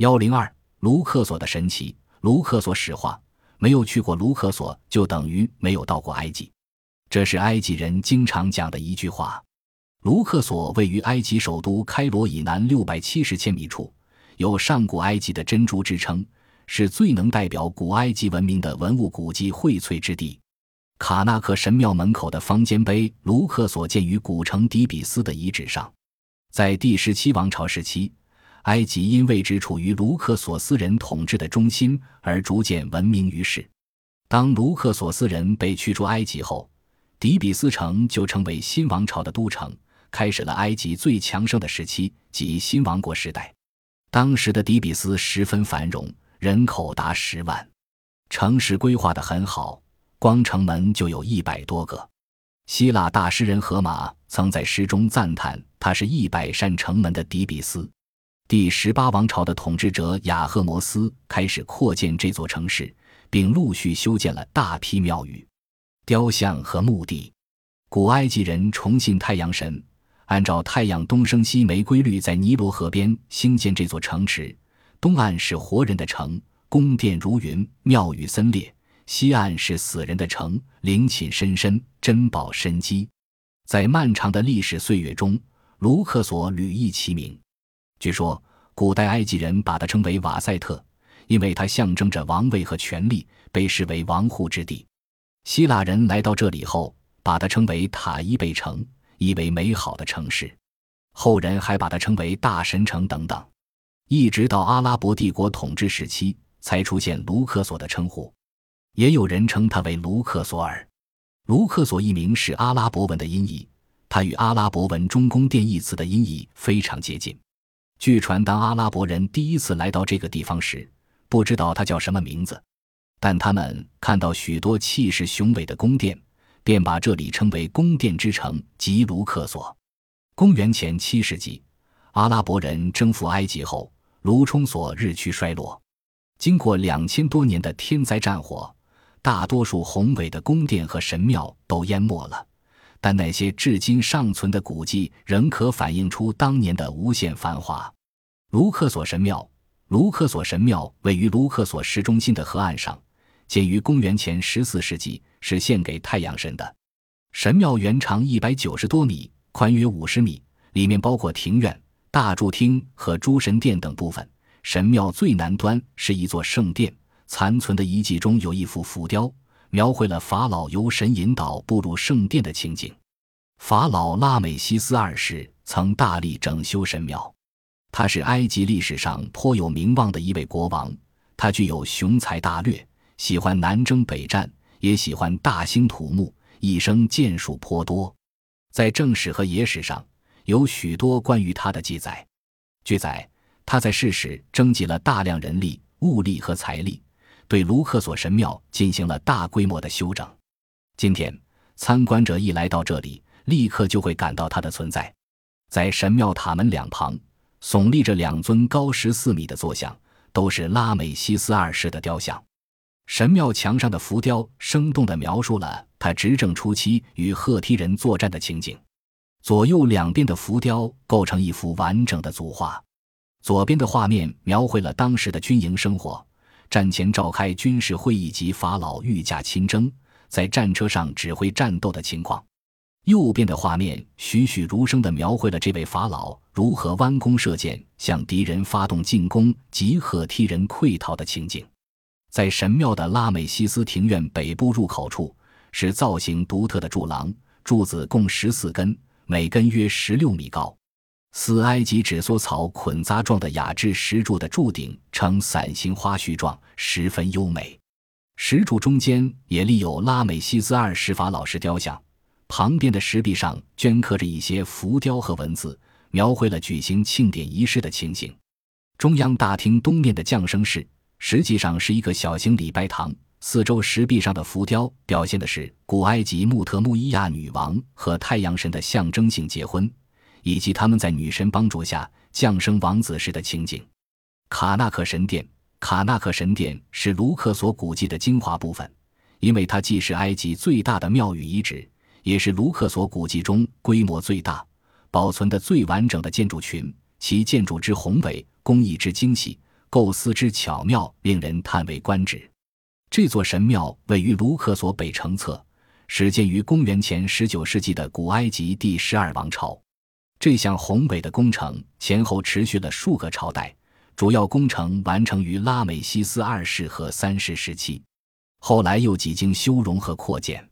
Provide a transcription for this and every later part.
幺零二卢克索的神奇。卢克索史话：没有去过卢克索，就等于没有到过埃及。这是埃及人经常讲的一句话。卢克索位于埃及首都开罗以南六百七十千米处，有上古埃及的珍珠之称，是最能代表古埃及文明的文物古迹荟萃之地。卡纳克神庙门口的方尖碑，卢克索建于古城底比斯的遗址上。在第十七王朝时期，埃及因位置处于卢克索斯人统治的中心而逐渐闻名于世。当卢克索斯人被驱逐埃及后，底比斯城就成为新王朝的都城。开始了埃及最强盛的时期，即新王国时代。当时的底比斯十分繁荣，人口达十万，城市规划得很好，光城门就有一百多个。希腊大诗人荷马曾在诗中赞叹，它是一百扇城门的底比斯。第十八王朝的统治者雅赫摩斯开始扩建这座城市，并陆续修建了大批庙宇、雕像和墓地。古埃及人崇信太阳神。按照太阳东升西没规律，在尼罗河边兴建这座城池。东岸是活人的城，宫殿如云，庙宇森列；西岸是死人的城，陵寝深深，珍宝深积。在漫长的历史岁月中，卢克索屡异其名。据说，古代埃及人把它称为瓦塞特，因为它象征着王位和权力，被视为王护之地。希腊人来到这里后，把它称为塔伊贝城。意为美好的城市，后人还把它称为大神城等等，一直到阿拉伯帝国统治时期才出现卢克索的称呼，也有人称它为卢克索尔。卢克索一名是阿拉伯文的音译，它与阿拉伯文中宫殿一词的音译非常接近。据传，当阿拉伯人第一次来到这个地方时，不知道它叫什么名字，但他们看到许多气势雄伟的宫殿。便把这里称为宫殿之城吉卢克索。公元前七世纪，阿拉伯人征服埃及后，卢冲索日趋衰落。经过两千多年的天灾战火，大多数宏伟的宫殿和神庙都淹没了，但那些至今尚存的古迹仍可反映出当年的无限繁华。卢克索神庙，卢克索神庙位于卢克索市中心的河岸上。建于公元前十四世纪，是献给太阳神的。神庙原长一百九十多米，宽约五十米，里面包括庭院、大柱厅和诸神殿等部分。神庙最南端是一座圣殿，残存的遗迹中有一幅浮雕，描绘了法老由神引导步入圣殿的情景。法老拉美西斯二世曾大力整修神庙，他是埃及历史上颇有名望的一位国王，他具有雄才大略。喜欢南征北战，也喜欢大兴土木，一生建树颇多。在正史和野史上有许多关于他的记载。据载，他在世时征集了大量人力、物力和财力，对卢克索神庙进行了大规模的修整。今天，参观者一来到这里，立刻就会感到它的存在。在神庙塔门两旁，耸立着两尊高十四米的坐像，都是拉美西斯二世的雕像。神庙墙上的浮雕生动地描述了他执政初期与赫梯人作战的情景，左右两边的浮雕构成一幅完整的组画。左边的画面描绘了当时的军营生活，战前召开军事会议及法老御驾亲征，在战车上指挥战斗的情况；右边的画面栩栩如生地描绘了这位法老如何弯弓射箭向敌人发动进攻及赫梯人溃逃的情景。在神庙的拉美西斯庭院北部入口处，是造型独特的柱廊，柱子共十四根，每根约十六米高。似埃及纸梭草捆扎状的雅致石柱的柱顶呈伞形花序状，十分优美。石柱中间也立有拉美西斯二世法老石雕像，旁边的石壁上镌刻着一些浮雕和文字，描绘了举行庆典仪式的情形。中央大厅东面的降生室。实际上是一个小型礼拜堂，四周石壁上的浮雕表现的是古埃及穆特穆伊亚女王和太阳神的象征性结婚，以及他们在女神帮助下降生王子时的情景。卡纳克神殿，卡纳克神殿是卢克索古迹的精华部分，因为它既是埃及最大的庙宇遗址，也是卢克索古迹中规模最大、保存的最完整的建筑群。其建筑之宏伟，工艺之精细。构思之巧妙，令人叹为观止。这座神庙位于卢克索北城侧，始建于公元前十九世纪的古埃及第十二王朝。这项宏伟的工程前后持续了数个朝代，主要工程完成于拉美西斯二世和三世时期，后来又几经修容和扩建，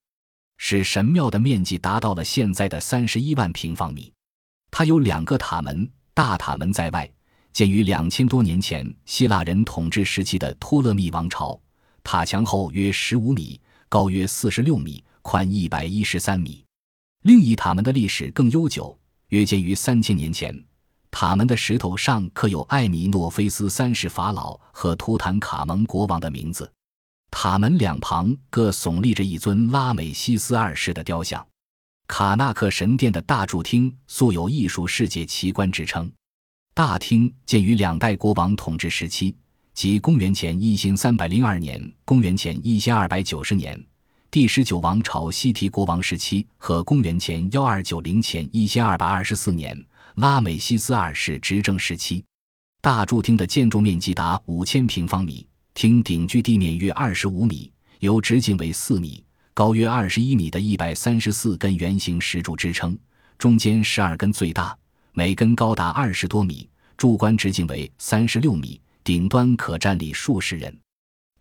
使神庙的面积达到了现在的三十一万平方米。它有两个塔门，大塔门在外，建于两千多年前希腊人统治时期的托勒密王朝。塔墙厚约十五米，高约四十六米，宽一百一十三米。另一塔门的历史更悠久，约建于三千年前。塔门的石头上刻有艾米诺菲斯三世法老和图坦卡蒙国王的名字。塔门两旁各耸立着一尊拉美西斯二世的雕像。卡纳克神殿的大柱厅素有艺术世界奇观之称。大厅建于两代国王统治时期。即公元前一千三百零二年、公元前一千二百九十年，第十九王朝西提国王时期和公元前幺二九零前一千二百二十四年拉美西斯二世执政时期。大柱厅的建筑面积达五千平方米，厅顶距地面约二十五米，由直径为四米、高约二十一米的一百三十四根圆形石柱支撑，中间十二根最大，每根高达二十多米，柱冠直径为三十六米。顶端可站立数十人，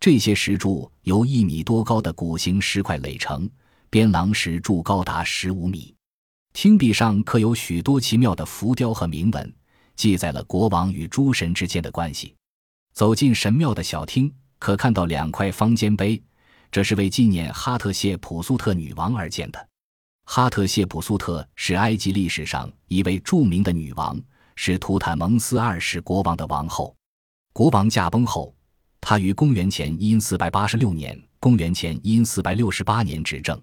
这些石柱由一米多高的鼓形石块垒成，边廊石柱高达十五米。厅壁上刻有许多奇妙的浮雕和铭文，记载了国王与诸神之间的关系。走进神庙的小厅，可看到两块方尖碑，这是为纪念哈特谢普苏特女王而建的。哈特谢普苏特是埃及历史上一位著名的女王，是图坦蒙斯二世国王的王后。国王驾崩后，他于公元前因四百八十六年、公元前因四百六十八年执政。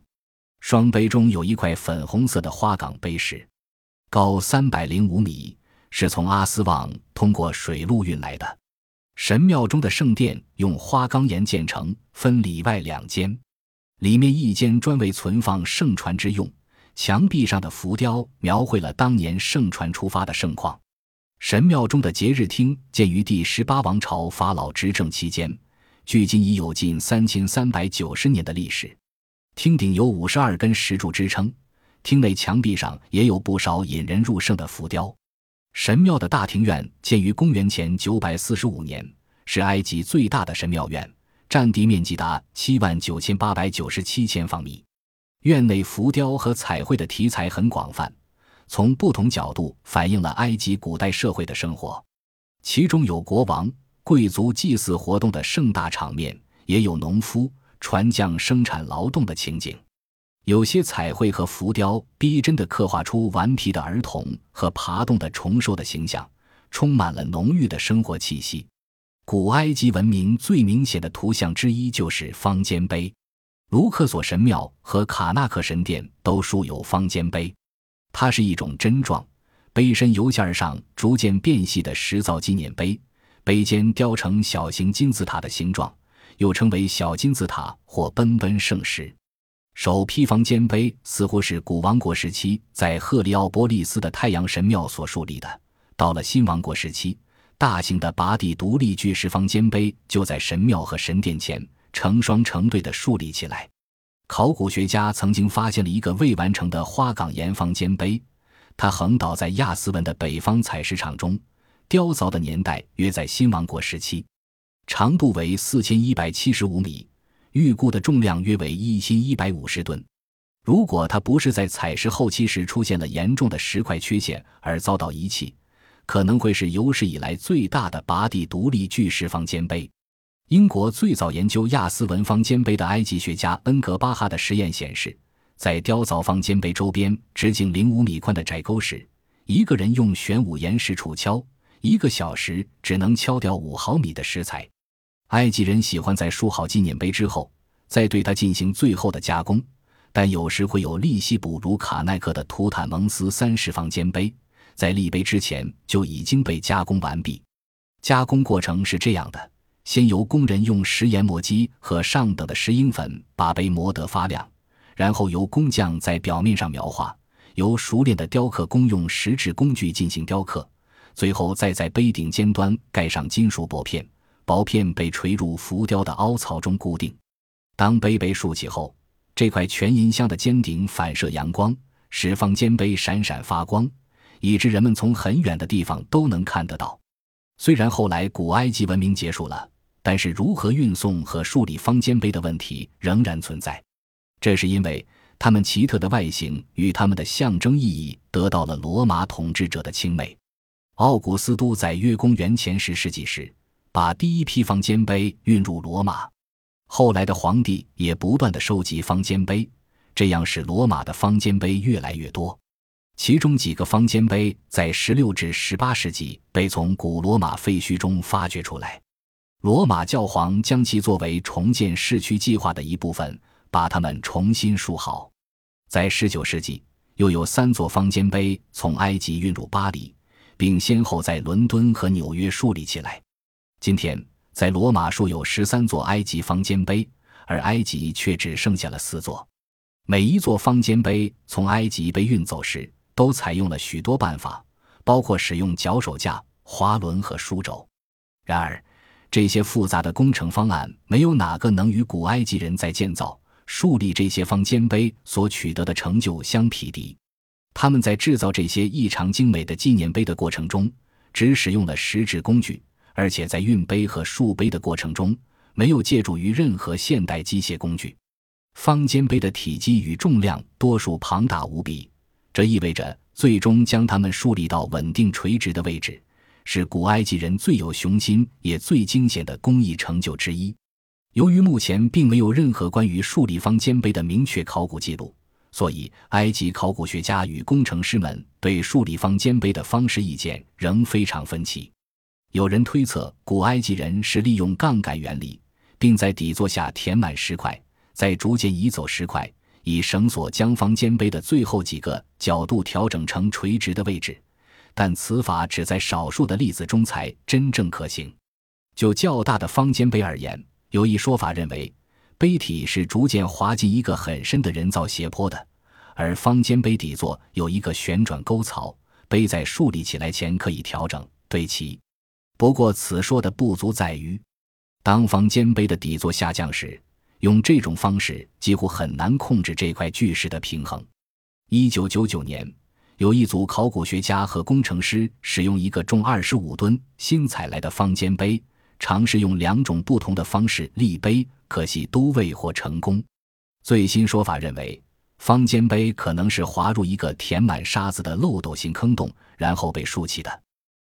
双碑中有一块粉红色的花岗碑石，高三百零五米，是从阿斯旺通过水路运来的。神庙中的圣殿用花岗岩建成，分里外两间，里面一间专为存放圣船之用。墙壁上的浮雕描绘了当年圣船出发的盛况。神庙中的节日厅建于第十八王朝法老执政期间，距今已有近三千三百九十年的历史。厅顶有五十二根石柱支撑，厅内墙壁上也有不少引人入胜的浮雕。神庙的大庭院建于公元前九百四十五年，是埃及最大的神庙院，占地面积达七万九千八百九十七千方米。院内浮雕和彩绘的题材很广泛。从不同角度反映了埃及古代社会的生活，其中有国王、贵族祭祀活动的盛大场面，也有农夫、船匠生产劳动的情景。有些彩绘和浮雕逼真地刻画出顽皮的儿童和爬动的虫兽的形象，充满了浓郁的生活气息。古埃及文明最明显的图像之一就是方尖碑，卢克索神庙和卡纳克神殿都竖有方尖碑。它是一种针状，碑身由下而上逐渐变细的石造纪念碑，碑尖雕成小型金字塔的形状，又称为小金字塔或奔奔圣石。首批方尖碑似乎是古王国时期在赫里奥波利斯的太阳神庙所树立的。到了新王国时期，大型的拔地独立巨石方尖碑就在神庙和神殿前成双成对地竖立起来。考古学家曾经发现了一个未完成的花岗岩方尖碑，它横倒在亚斯文的北方采石场中，雕凿的年代约在新王国时期，长度为四千一百七十五米，预估的重量约为一千一百五十吨。如果它不是在采石后期时出现了严重的石块缺陷而遭到遗弃，可能会是有史以来最大的拔地独立巨石方尖碑。英国最早研究亚斯文方尖碑的埃及学家恩格巴哈的实验显示，在雕凿方尖碑周边直径零五米宽的窄沟时，一个人用玄武岩石杵敲，一个小时只能敲掉五毫米的石材。埃及人喜欢在竖好纪念碑之后，再对它进行最后的加工，但有时会有利息补如卡奈克的图坦蒙斯三世方尖碑，在立碑之前就已经被加工完毕。加工过程是这样的。先由工人用石研磨机和上等的石英粉把碑磨得发亮，然后由工匠在表面上描画，由熟练的雕刻工用石质工具进行雕刻，最后再在碑顶尖端盖上金属薄片，薄片被垂入浮雕的凹槽中固定。当碑被竖起后，这块全银镶的尖顶反射阳光，使方尖碑闪闪发光，以致人们从很远的地方都能看得到。虽然后来古埃及文明结束了，但是如何运送和树立方尖碑的问题仍然存在。这是因为它们奇特的外形与它们的象征意义得到了罗马统治者的青睐。奥古斯都在约公元前十世纪时，把第一批方尖碑运入罗马。后来的皇帝也不断的收集方尖碑，这样使罗马的方尖碑越来越多。其中几个方尖碑在十六至十八世纪被从古罗马废墟中发掘出来，罗马教皇将其作为重建市区计划的一部分，把它们重新竖好。在十九世纪，又有三座方尖碑从埃及运入巴黎，并先后在伦敦和纽约树立起来。今天，在罗马竖有十三座埃及方尖碑，而埃及却只剩下了四座。每一座方尖碑从埃及被运走时，都采用了许多办法，包括使用脚手架、滑轮和书轴。然而，这些复杂的工程方案没有哪个能与古埃及人在建造、树立这些方尖碑所取得的成就相匹敌。他们在制造这些异常精美的纪念碑的过程中，只使用了石质工具，而且在运碑和竖碑的过程中，没有借助于任何现代机械工具。方尖碑的体积与重量多数庞大无比。这意味着最终将它们树立到稳定垂直的位置，是古埃及人最有雄心也最惊险的工艺成就之一。由于目前并没有任何关于竖立方尖碑的明确考古记录，所以埃及考古学家与工程师们对竖立方尖碑的方式意见仍非常分歧。有人推测，古埃及人是利用杠杆原理，并在底座下填满石块，再逐渐移走石块。以绳索将方尖碑的最后几个角度调整成垂直的位置，但此法只在少数的例子中才真正可行。就较大的方尖碑而言，有一说法认为，碑体是逐渐滑进一个很深的人造斜坡的，而方尖碑底座有一个旋转沟槽，碑在竖立起来前可以调整对齐。不过，此说的不足在于，当方尖碑的底座下降时。用这种方式几乎很难控制这块巨石的平衡。一九九九年，有一组考古学家和工程师使用一个重二十五吨新采来的方尖碑，尝试用两种不同的方式立碑，可惜都未获成功。最新说法认为，方尖碑可能是滑入一个填满沙子的漏斗形坑洞，然后被竖起的。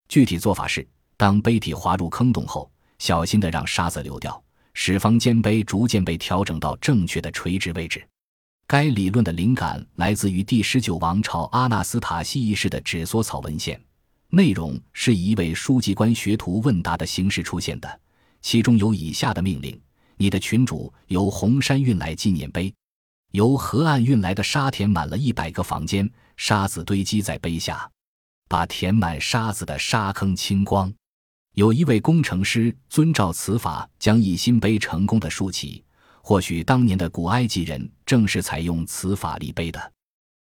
具体做法是，当碑体滑入坑洞后，小心地让沙子流掉。使方尖碑逐渐被调整到正确的垂直位置。该理论的灵感来自于第十九王朝阿纳斯塔西一世的纸缩草文献，内容是以一位书记官学徒问答的形式出现的。其中有以下的命令：你的群主由红山运来纪念碑，由河岸运来的沙填满了一百个房间，沙子堆积在碑下，把填满沙子的沙坑清光。有一位工程师遵照此法将一新碑成功的竖起，或许当年的古埃及人正是采用此法立碑的。